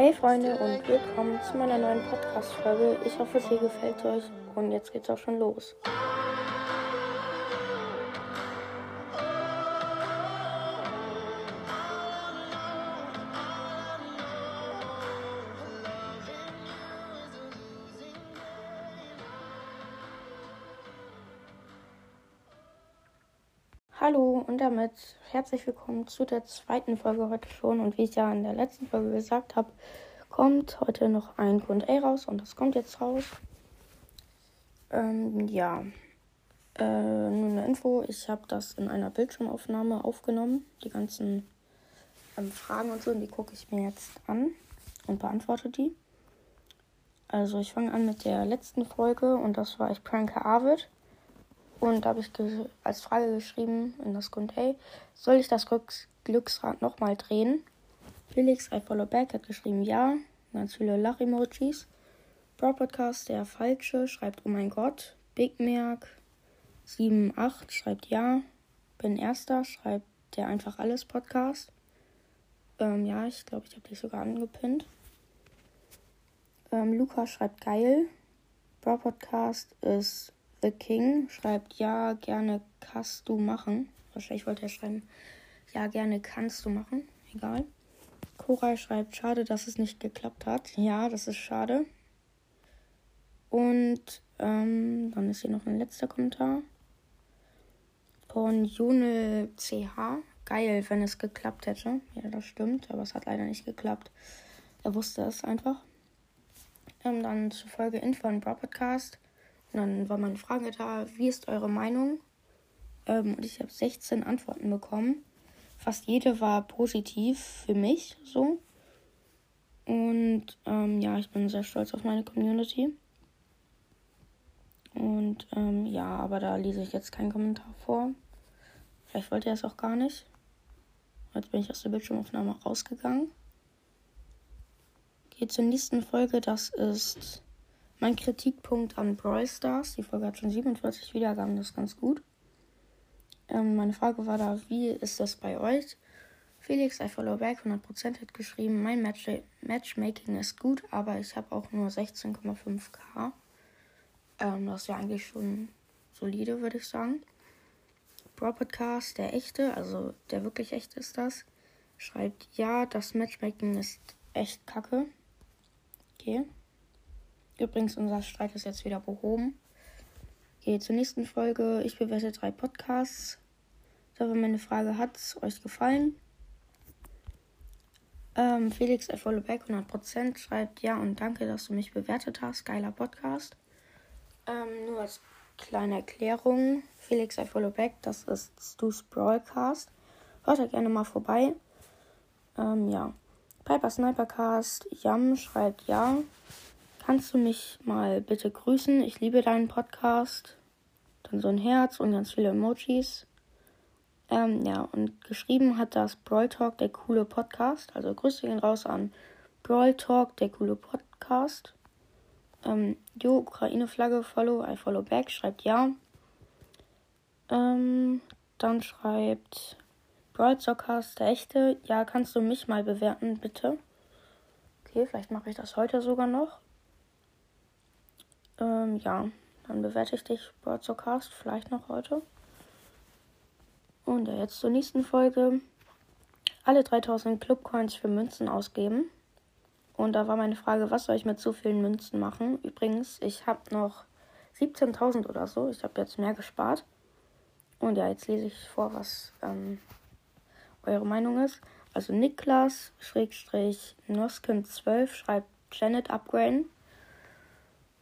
Hey Freunde und willkommen zu meiner neuen Podcast-Folge. Ich hoffe, es gefällt euch und jetzt geht's auch schon los. Herzlich willkommen zu der zweiten Folge heute schon. Und wie ich ja in der letzten Folge gesagt habe, kommt heute noch ein QA raus und das kommt jetzt raus. Ähm, ja, äh, nur eine Info: Ich habe das in einer Bildschirmaufnahme aufgenommen. Die ganzen ähm, Fragen und so, und die gucke ich mir jetzt an und beantworte die. Also, ich fange an mit der letzten Folge und das war Ich pranke Arvid. Und da habe ich als Frage geschrieben in das Grund, hey, soll ich das Glücksrad nochmal drehen? Felix I Follow Back hat geschrieben ja. Ganz viele Lach-Emojis. Bro Podcast, der Falsche, schreibt Oh mein Gott. Big Merk 78 schreibt ja. Bin Erster, schreibt der Einfach Alles Podcast. Ähm, ja, ich glaube, ich habe dich sogar angepinnt. Ähm, Luca schreibt geil. Bro Podcast ist The King schreibt, ja, gerne kannst du machen. Wahrscheinlich wollte er schreiben, ja, gerne kannst du machen. Egal. Koray schreibt, schade, dass es nicht geklappt hat. Ja, das ist schade. Und ähm, dann ist hier noch ein letzter Kommentar von June CH. Geil, wenn es geklappt hätte. Ja, das stimmt, aber es hat leider nicht geklappt. Er wusste es einfach. Ähm, dann zur Folge Info und Bra Podcast. Und dann war meine Frage da, wie ist eure Meinung? Ähm, und ich habe 16 Antworten bekommen. Fast jede war positiv für mich so. Und ähm, ja, ich bin sehr stolz auf meine Community. Und ähm, ja, aber da lese ich jetzt keinen Kommentar vor. Vielleicht wollte er es auch gar nicht. Jetzt bin ich aus der Bildschirmaufnahme rausgegangen. Geht zur nächsten Folge. Das ist mein Kritikpunkt an Brawl Stars. Die Folge hat schon 47 Wiedergaben, das ist ganz gut. Ähm, meine Frage war da, wie ist das bei euch? Felix, I follow back, 100% hat geschrieben, mein Match Matchmaking ist gut, aber ich habe auch nur 16,5k. Ähm, das ist ja eigentlich schon solide, würde ich sagen. Bro Podcast, der echte, also der wirklich echte ist das, schreibt, ja, das Matchmaking ist echt kacke. Okay. Übrigens, unser Streit ist jetzt wieder behoben. Gehe zur nächsten Folge. Ich bewerte drei Podcasts. Ich hoffe, meine Frage hat es euch gefallen. Ähm, Felix follow back 100% schreibt ja und danke, dass du mich bewertet hast. Geiler Podcast. Ähm, nur als kleine Erklärung. Felix I follow back, das ist Stu's Broadcast. Hört da gerne mal vorbei. Ähm, ja. Piper Snipercast, Jam schreibt ja. Kannst du mich mal bitte grüßen? Ich liebe deinen Podcast. Dann so ein Herz und ganz viele Emojis. Ähm, ja, und geschrieben hat das Brawl Talk, der coole Podcast. Also Grüße gehen raus an Brawl Talk, der coole Podcast. Ähm, jo, Ukraine-Flagge, follow, I follow back, schreibt ja. Ähm, dann schreibt Brawl Talkcast, der echte. Ja, kannst du mich mal bewerten, bitte? Okay, vielleicht mache ich das heute sogar noch. Ähm, ja, dann bewerte ich dich Broadcast vielleicht noch heute. Und jetzt zur nächsten Folge. Alle 3000 Clubcoins für Münzen ausgeben. Und da war meine Frage, was soll ich mit so vielen Münzen machen? Übrigens, ich habe noch 17.000 oder so. Ich habe jetzt mehr gespart. Und ja, jetzt lese ich vor, was ähm, eure Meinung ist. Also Niklas, Schrägstrich, Noskin12 schreibt Janet upgraden.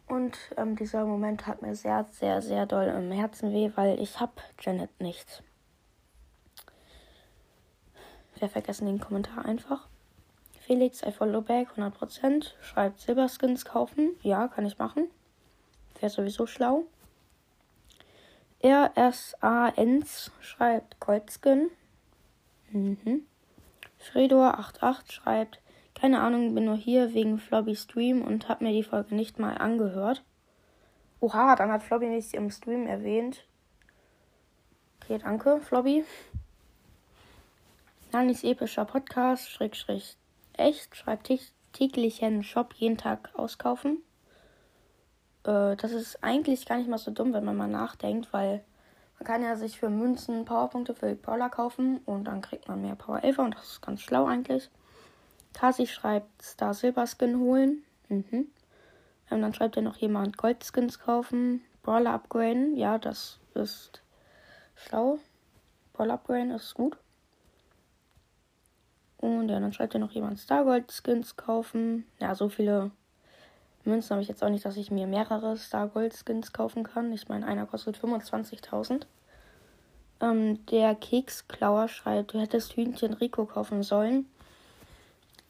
Und ähm, dieser Moment hat mir sehr, sehr, sehr doll im Herzen weh, weil ich habe Janet nicht. Wer vergessen den Kommentar einfach. Felix, I follow back, 100%. Schreibt Silberskins kaufen. Ja, kann ich machen. Wäre sowieso schlau. RSANs schreibt Goldskin. Mhm. Fredor88 schreibt keine Ahnung, bin nur hier wegen Flobby Stream und habe mir die Folge nicht mal angehört. Oha, dann hat Flobby mich im Stream erwähnt. Okay, danke, Flobby. Nanis epischer Podcast, Schräg, Schräg, echt, schreibt täglichen Shop jeden Tag auskaufen. Äh, das ist eigentlich gar nicht mal so dumm, wenn man mal nachdenkt, weil man kann ja sich für Münzen Powerpunkte für Brawler kaufen und dann kriegt man mehr Power 11 und das ist ganz schlau eigentlich. Kasi schreibt Star Silber Skin holen. Mhm. Ähm, dann schreibt ja noch jemand Goldskins kaufen, Brawler upgraden. Ja, das ist schlau. Brawler upgraden ist gut. Und ja, dann schreibt ja noch jemand Star Gold Skins kaufen. Ja, so viele Münzen habe ich jetzt auch nicht, dass ich mir mehrere Star Gold Skins kaufen kann. Ich meine, einer kostet 25.000. Ähm, der Keksklauer schreibt, du hättest Hühnchen Rico kaufen sollen.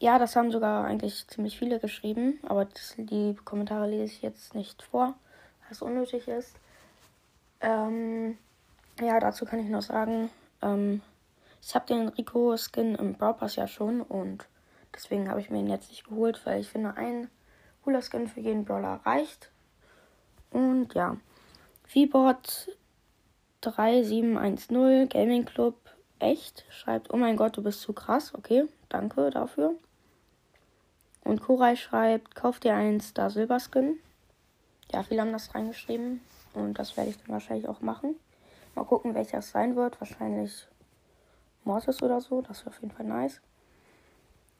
Ja, das haben sogar eigentlich ziemlich viele geschrieben, aber das, die Kommentare lese ich jetzt nicht vor, was unnötig ist. Ähm, ja, dazu kann ich noch sagen, ähm, ich habe den Rico-Skin im Brawl Pass ja schon und deswegen habe ich mir ihn jetzt nicht geholt, weil ich finde, ein cooler Skin für jeden Brawler reicht. Und ja, VBot 3710 Gaming Club echt schreibt, oh mein Gott, du bist zu krass. Okay, danke dafür. Und Koray schreibt, kauf dir einen Star Silber Skin. Ja, viele haben das reingeschrieben und das werde ich dann wahrscheinlich auch machen. Mal gucken, welcher es sein wird. Wahrscheinlich Mortis oder so. Das wäre auf jeden Fall nice.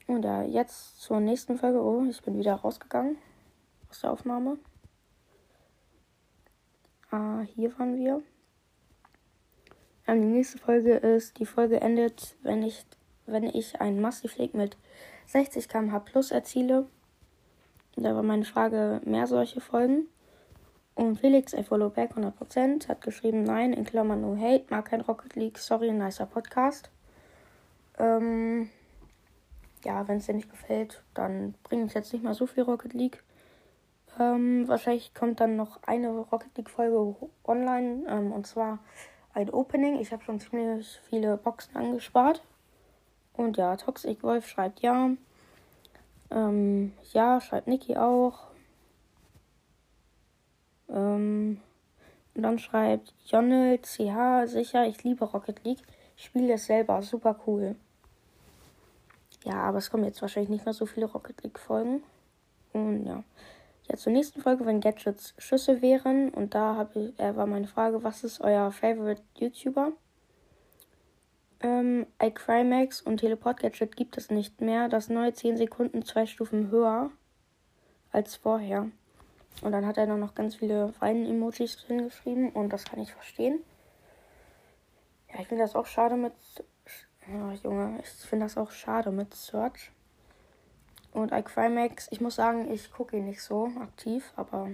Und ja, jetzt zur nächsten Folge. Oh, ich bin wieder rausgegangen aus der Aufnahme. Ah, hier waren wir. Ähm, die nächste Folge ist, die Folge endet, wenn ich, wenn ich einen Massivleg mit 60 km/h plus erziele. Da war meine Frage, mehr solche Folgen. Und Felix, I follow back 100%, hat geschrieben, nein, in Klammern no hate, mag kein Rocket League, sorry, nicer Podcast. Ähm, ja, wenn es dir nicht gefällt, dann bringe ich jetzt nicht mal so viel Rocket League. Ähm, wahrscheinlich kommt dann noch eine Rocket League Folge online, ähm, und zwar ein Opening. Ich habe schon ziemlich viele Boxen angespart. Und ja, Toxic Wolf schreibt ja. Ähm, ja, schreibt Niki auch. Ähm, und dann schreibt Jonel CH sicher, ich liebe Rocket League. Ich spiele es selber, super cool. Ja, aber es kommen jetzt wahrscheinlich nicht mehr so viele Rocket League Folgen. Und ja. Jetzt zur nächsten Folge, wenn Gadgets Schüsse wären. Und da habe ich, äh, war meine Frage, was ist euer Favorite YouTuber? Ähm, iCrymax und Teleport Gadget gibt es nicht mehr. Das neue 10 Sekunden zwei Stufen höher als vorher. Und dann hat er noch ganz viele Weinen-Emojis hingeschrieben und das kann ich verstehen. Ja, ich finde das auch schade mit. Ja, Junge, ich finde das auch schade mit Search. Und iCrymax, ich muss sagen, ich gucke ihn nicht so aktiv, aber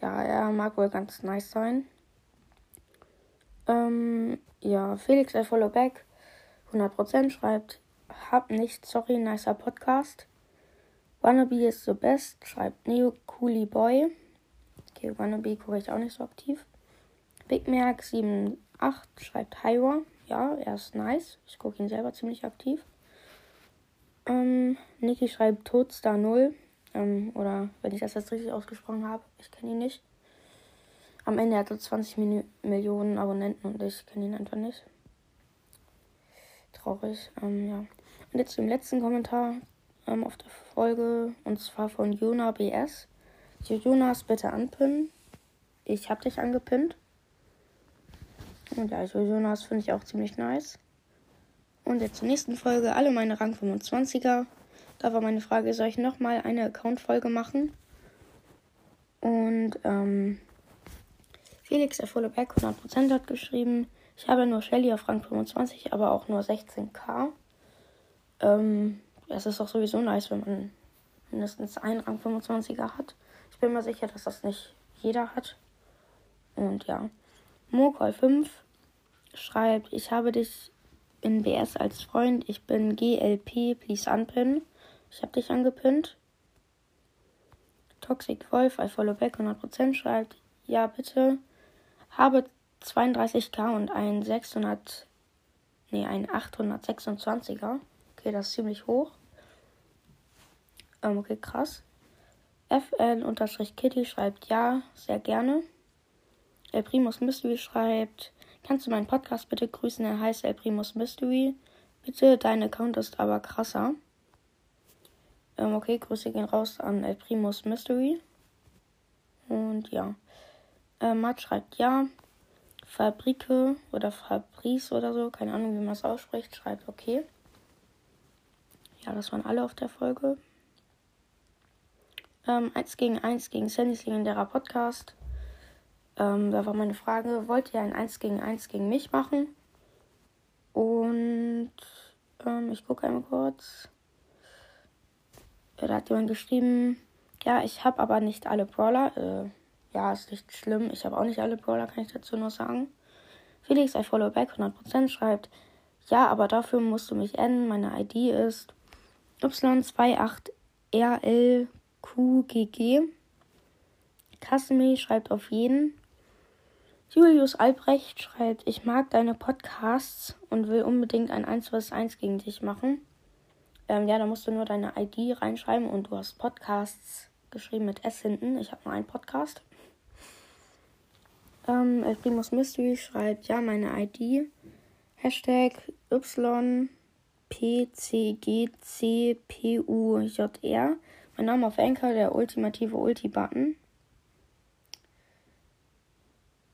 ja, er mag wohl ganz nice sein. Ähm, ja, Felix I Follow Back 100% schreibt, hab nicht, sorry, nicer Podcast. Wannabe is the best, schreibt Neo Coolie Boy. Okay, Wannabe gucke ich auch nicht so aktiv. Big Mac 78 schreibt Hyra. Ja, er ist nice. Ich gucke ihn selber ziemlich aktiv. Ähm, Niki schreibt Todstar 0. Ähm, oder wenn ich das jetzt richtig ausgesprochen habe, ich kenne ihn nicht. Am Ende hat er 20 Mil Millionen Abonnenten und ich kenne ihn einfach nicht. Traurig, ähm, ja. Und jetzt zum letzten Kommentar ähm, auf der Folge und zwar von Jona BS. Jonas, bitte anpinnen. Ich hab dich angepinnt. Und ja, Jonas finde ich auch ziemlich nice. Und jetzt zur nächsten Folge. Alle meine Rang 25er. Da war meine Frage, soll ich nochmal eine Account-Folge machen? Und ähm, Felix Erfollebeck 100% hat geschrieben, ich habe nur Shelly auf Rang 25, aber auch nur 16k. Ähm, das ist doch sowieso nice, wenn man mindestens einen Rang 25er hat. Ich bin mir sicher, dass das nicht jeder hat. Und ja. Mokoi 5 schreibt, ich habe dich in BS als Freund. Ich bin GLP, please unpin. Ich habe dich angepinnt. Toxic Wolf, I follow back 100% schreibt, ja bitte. Habe 32k und ein 600, nee, ein 826er. Okay, das ist ziemlich hoch. Ähm, okay, krass. FN-Kitty schreibt ja, sehr gerne. El Primus Mystery schreibt, kannst du meinen Podcast bitte grüßen? Er heißt El Primus Mystery. Bitte, dein Account ist aber krasser. Ähm, okay, Grüße gehen raus an El Primus Mystery. Und ja. Ähm, Matt schreibt ja. Fabrike oder Fabrice oder so, keine Ahnung, wie man es ausspricht, schreibt okay. Ja, das waren alle auf der Folge. Ähm, 1 gegen 1 gegen Sandys legendärer Podcast. Ähm, da war meine Frage, wollt ihr ein 1 gegen 1 gegen mich machen? Und ähm, ich gucke einmal kurz. Da hat jemand geschrieben, ja, ich habe aber nicht alle Brawler. Äh, ja, ist nicht schlimm. Ich habe auch nicht alle Brawler, kann ich dazu nur sagen. Felix, I follow back 100% schreibt, ja, aber dafür musst du mich enden. Meine ID ist Y28RLQGG. Kassenme schreibt auf jeden. Julius Albrecht schreibt, ich mag deine Podcasts und will unbedingt ein 1 vs 1 gegen dich machen. Ähm, ja, da musst du nur deine ID reinschreiben und du hast Podcasts geschrieben mit S hinten. Ich habe nur einen Podcast. Ähm, El Primus Mystery schreibt, ja, meine ID. Hashtag YPCGCPUJR. Mein Name auf Anchor, der ultimative Ulti-Button.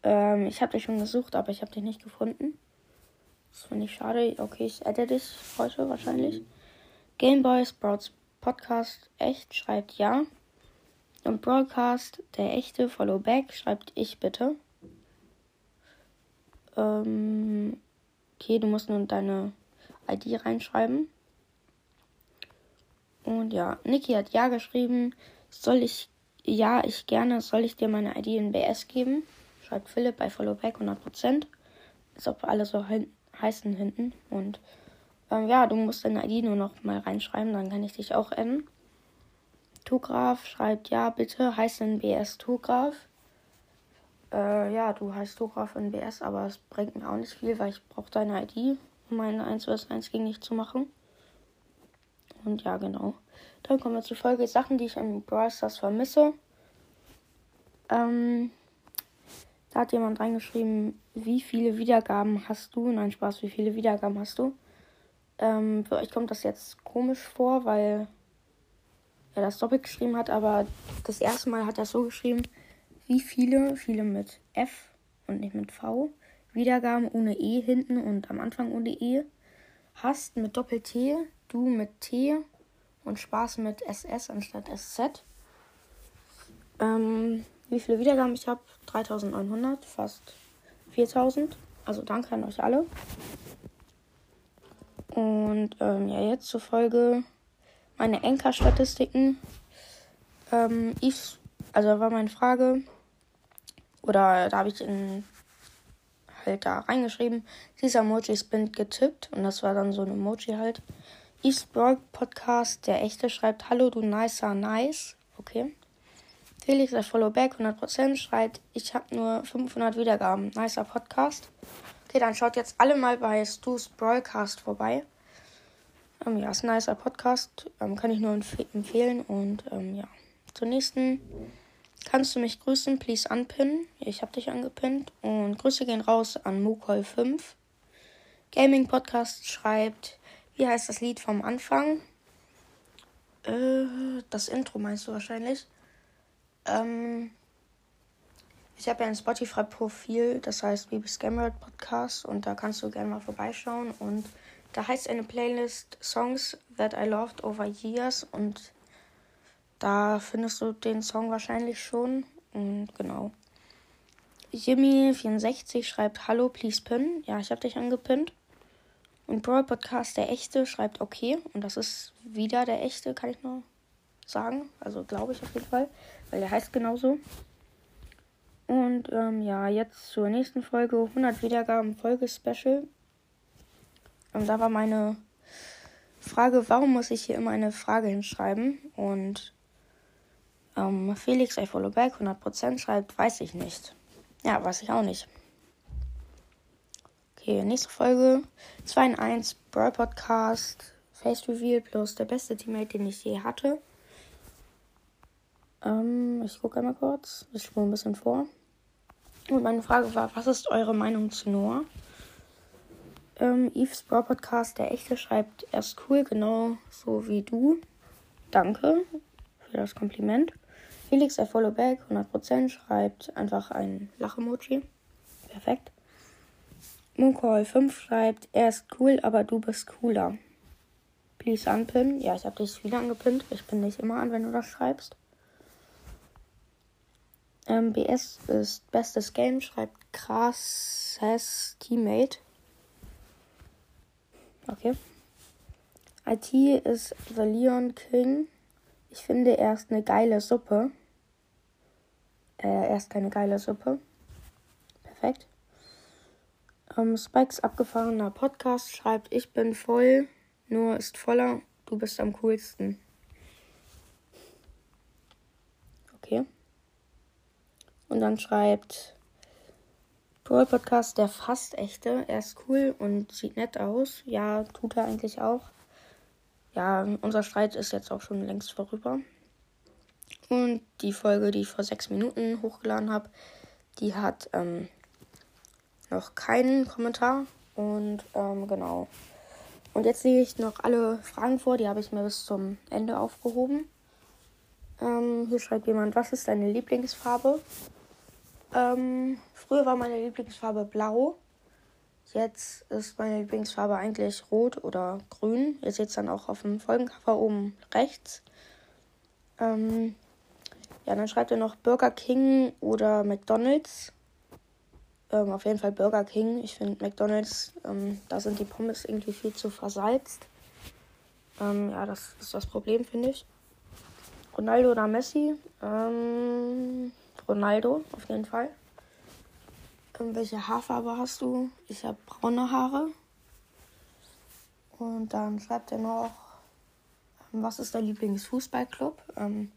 Ähm, ich habe dich schon gesucht, aber ich habe dich nicht gefunden. Das finde ich schade. Okay, ich adde dich heute wahrscheinlich. Gameboy Sprouts Podcast echt schreibt ja. Und Broadcast, der echte Follow Back, schreibt ich bitte. Ähm, okay, du musst nun deine ID reinschreiben. Und ja, Niki hat ja geschrieben. Soll ich, ja, ich gerne, soll ich dir meine ID in BS geben? Schreibt Philipp bei Followback 100%. Ist ob alle so heißen hinten. Und ähm, ja, du musst deine ID nur noch mal reinschreiben, dann kann ich dich auch adden. Tugraf schreibt, ja, bitte, heißt in BS Tugraf. Äh, ja, du heißt Tugraf in BS, aber es bringt mir auch nicht viel, weil ich brauche deine ID, um meine 1 vs 1 gegen dich zu machen. Und ja, genau. Dann kommen wir zur Folge Sachen, die ich im Brawl Stars vermisse. Ähm, da hat jemand reingeschrieben, wie viele Wiedergaben hast du? Nein, Spaß, wie viele Wiedergaben hast du? Ähm, für euch kommt das jetzt komisch vor, weil er das doppelt geschrieben hat, aber das erste Mal hat er so geschrieben, wie viele, viele mit F und nicht mit V, Wiedergaben ohne E hinten und am Anfang ohne E, hast mit Doppel-T, du mit T und Spaß mit SS anstatt SZ. Ähm, wie viele Wiedergaben ich habe? 3900, fast 4000. Also danke an euch alle. Und ähm, ja, jetzt zur Folge meine Enker-Statistiken. Ähm, ich, also war meine Frage, oder da habe ich in, halt da reingeschrieben, dieser Emoji ist getippt und das war dann so ein Emoji halt. Eastburg Podcast, der echte, schreibt Hallo du nicer nice. Okay. Felix, der Followback 100% schreibt, ich habe nur 500 Wiedergaben. Nicer Podcast. Okay, dann schaut jetzt alle mal bei Stu's Broadcast vorbei. Ähm, ja, ist ein nicer Podcast. Ähm, kann ich nur empf empfehlen. Und ähm, ja, zur nächsten. Kannst du mich grüßen? Please anpinnen. Ich habe dich angepinnt. Und Grüße gehen raus an Mukol5. Gaming Podcast schreibt, wie heißt das Lied vom Anfang? Äh, das Intro meinst du wahrscheinlich. Ähm, ich habe ja ein Spotify-Profil, das heißt Baby Scammerad Podcast und da kannst du gerne mal vorbeischauen und da heißt eine Playlist Songs that I loved over years und da findest du den Song wahrscheinlich schon und genau. Jimmy64 schreibt Hallo, please pin. Ja, ich habe dich angepinnt. Und Brawl Podcast, der echte, schreibt okay. Und das ist wieder der echte, kann ich nur sagen. Also glaube ich auf jeden Fall weil der heißt genauso. Und ähm, ja, jetzt zur nächsten Folge, 100 Wiedergaben Folge Special. Und da war meine Frage, warum muss ich hier immer eine Frage hinschreiben? Und ähm, Felix I follow back 100% schreibt, weiß ich nicht. Ja, weiß ich auch nicht. Okay, nächste Folge 2 in 1 Brawl Podcast Face Reveal plus der beste Teammate, den ich je hatte. Ähm, ich gucke einmal kurz. Ich spule ein bisschen vor. Und meine Frage war, was ist eure Meinung zu Noah? Ähm, Eve's Bro Podcast, der echte, schreibt, er ist cool, genau so wie du. danke für das Kompliment. Felix, I follow back, 100%, schreibt einfach ein Lach-Emoji. Perfekt. Mooncall 5 schreibt, er ist cool, aber du bist cooler. Please unpin. Ja, ich habe dich wieder angepinnt. Ich bin nicht immer an, wenn du das schreibst. Ähm, BS ist bestes Game, schreibt krasses Teammate. Okay. IT ist The Leon King. Ich finde, er ist eine geile Suppe. Äh, er ist keine geile Suppe. Perfekt. Ähm, Spikes abgefahrener Podcast schreibt, ich bin voll, nur ist voller, du bist am coolsten. Okay. Und dann schreibt Brawl Podcast, der fast echte. Er ist cool und sieht nett aus. Ja, tut er eigentlich auch. Ja, unser Streit ist jetzt auch schon längst vorüber. Und die Folge, die ich vor sechs Minuten hochgeladen habe, die hat ähm, noch keinen Kommentar. Und ähm, genau. Und jetzt lege ich noch alle Fragen vor, die habe ich mir bis zum Ende aufgehoben. Ähm, hier schreibt jemand, was ist deine Lieblingsfarbe? Ähm, früher war meine Lieblingsfarbe blau. Jetzt ist meine Lieblingsfarbe eigentlich rot oder grün. Ihr seht es dann auch auf dem Folgencover oben rechts. Ähm, ja, dann schreibt ihr noch Burger King oder McDonald's. Ähm, auf jeden Fall Burger King. Ich finde McDonald's, ähm, da sind die Pommes irgendwie viel zu versalzt. Ähm, ja, das ist das Problem, finde ich. Ronaldo oder Messi? Ähm, Ronaldo, auf jeden Fall. Ähm, welche Haarfarbe hast du? Ich habe braune Haare. Und dann schreibt er noch, ähm, was ist dein Lieblingsfußballclub? Ähm,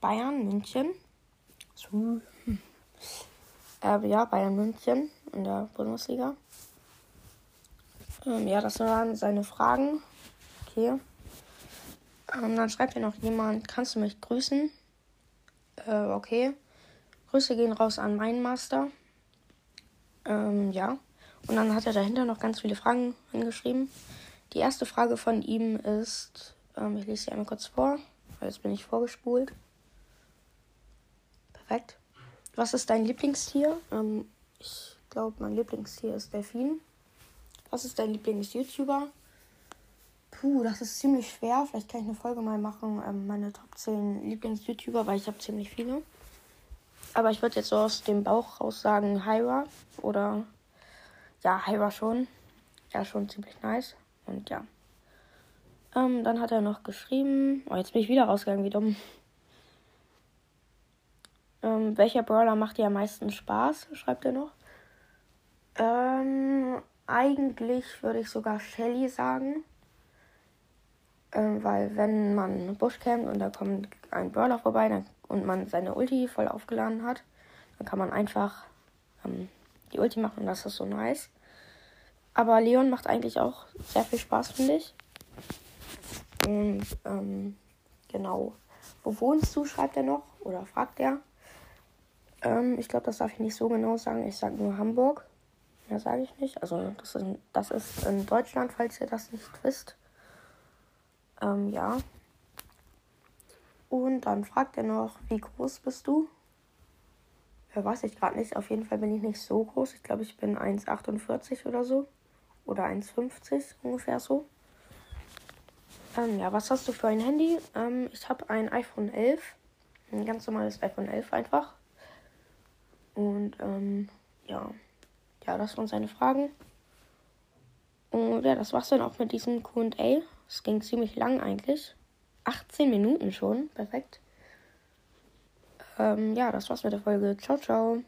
Bayern München. So. Äh, ja, Bayern München in der Bundesliga. Ähm, ja, das waren seine Fragen. Okay. Ähm, dann schreibt hier noch jemand, kannst du mich grüßen? Äh, okay. Grüße gehen raus an meinen Master. Ähm, ja. Und dann hat er dahinter noch ganz viele Fragen hingeschrieben. Die erste Frage von ihm ist, ähm, ich lese sie einmal kurz vor, weil jetzt bin ich vorgespult. Perfekt. Was ist dein Lieblingstier? Ähm, ich glaube, mein Lieblingstier ist Delfin. Was ist dein Lieblings-YouTuber? Puh, das ist ziemlich schwer. Vielleicht kann ich eine Folge mal machen, ähm, meine Top 10 Lieblings-YouTuber, weil ich habe ziemlich viele. Aber ich würde jetzt so aus dem Bauch raus sagen Hyra. Oder ja, Hyra schon. Ja, schon ziemlich nice. Und ja. Ähm, dann hat er noch geschrieben. Oh, jetzt bin ich wieder rausgegangen, wie dumm. Ähm, welcher Brawler macht dir am meisten Spaß? Schreibt er noch. Ähm, eigentlich würde ich sogar Shelly sagen. Ähm, weil wenn man Busch campt und da kommt ein Brawler vorbei dann, und man seine Ulti voll aufgeladen hat, dann kann man einfach ähm, die Ulti machen und das ist so nice. Aber Leon macht eigentlich auch sehr viel Spaß, finde ich. Und ähm, genau. Wo wohnst du? Schreibt er noch oder fragt er. Ähm, ich glaube, das darf ich nicht so genau sagen. Ich sage nur Hamburg. Mehr sage ich nicht. Also das ist, das ist in Deutschland, falls ihr das nicht wisst. Ähm, ja. Und dann fragt er noch, wie groß bist du? Ja, weiß ich gerade nicht. Auf jeden Fall bin ich nicht so groß. Ich glaube, ich bin 1,48 oder so. Oder 1,50 ungefähr so. Ähm, ja, was hast du für ein Handy? Ähm, ich habe ein iPhone 11. Ein ganz normales iPhone 11 einfach. Und ähm, ja. Ja, das waren seine Fragen. Und ja, das war's dann auch mit diesem QA. Es ging ziemlich lang eigentlich. 18 Minuten schon. Perfekt. Ähm, ja, das war's mit der Folge. Ciao, ciao.